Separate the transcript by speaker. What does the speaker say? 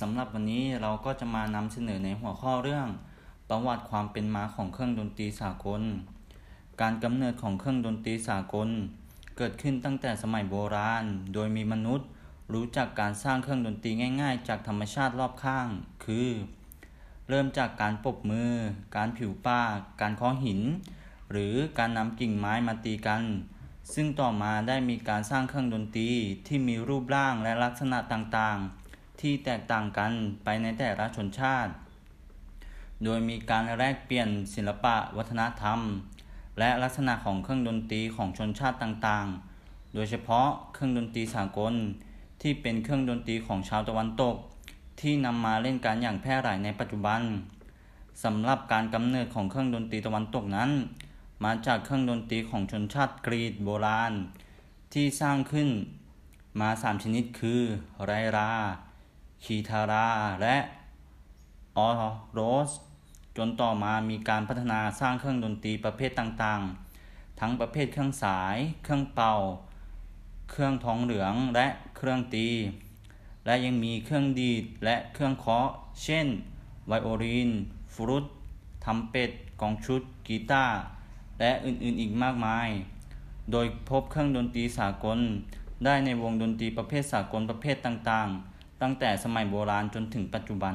Speaker 1: สำหรับวันนี้เราก็จะมานำเสนอในหัวข้อเรื่อง ประวัติความเป็นมาของเครื่องดนตรีสากล การกำเนิดของเครื่องดนตรีสากล เกิดขึ้นตั้งแต่สมัยโบราณ โดยมีมนุษย์ รู้จักการสร้างเครื่องดนตรีง่าย ๆ จากธรรมชาติรอบข้าง คือ เริ่มจากการปบมือ การผิวปาก การเคาะหิน หรือการนำกิ่งไม้มาตีกันซึ่งต่อมาได้มีการสร้างเครื่องดนตรีที่มีรูปร่างและลักษณะต่างๆ ที่แตกต่างกันไปในแต่ละชนชาติ โดยมีการแลกเปลี่ยนศิลปะวัฒนธรรม และลักษณะของเครื่องดนตรีของชนชาติต่างๆ โดยเฉพาะเครื่องดนตรีสากลที่เป็นเครื่องดนตรีของชาวตะวันตก ที่นำมาเล่นกันอย่างแพร่หลายในปัจจุบันสำหรับการกำเนิดของเครื่องดนตรีตะวันตกนั้น มาจากเครื่องดนตรีของชนชาติกรีกโบราณ ที่สร้างขึ้นมาสามชนิดคือ ไรรา คีทาราและออโรส จนต่อมามีการพัฒนาสร้างเครื่องดนตรีประเภทต่างๆ ทั้งประเภทเครื่องสาย เครื่องเป่า เครื่องทองเหลืองและเครื่องตี และยังมีเครื่องดีดและเครื่องเคาะ เช่น ไวโอลินฟลุตทัมเป็ดกองชุด กีตาร์ และอื่นๆอีกมากมาย โดยพบเครื่องดนตรีสากล ได้ในวงดนตรีประเภทสากลประเภทต่างๆ ตั้งแต่สมัยโบราณจนถึงปัจจุบัน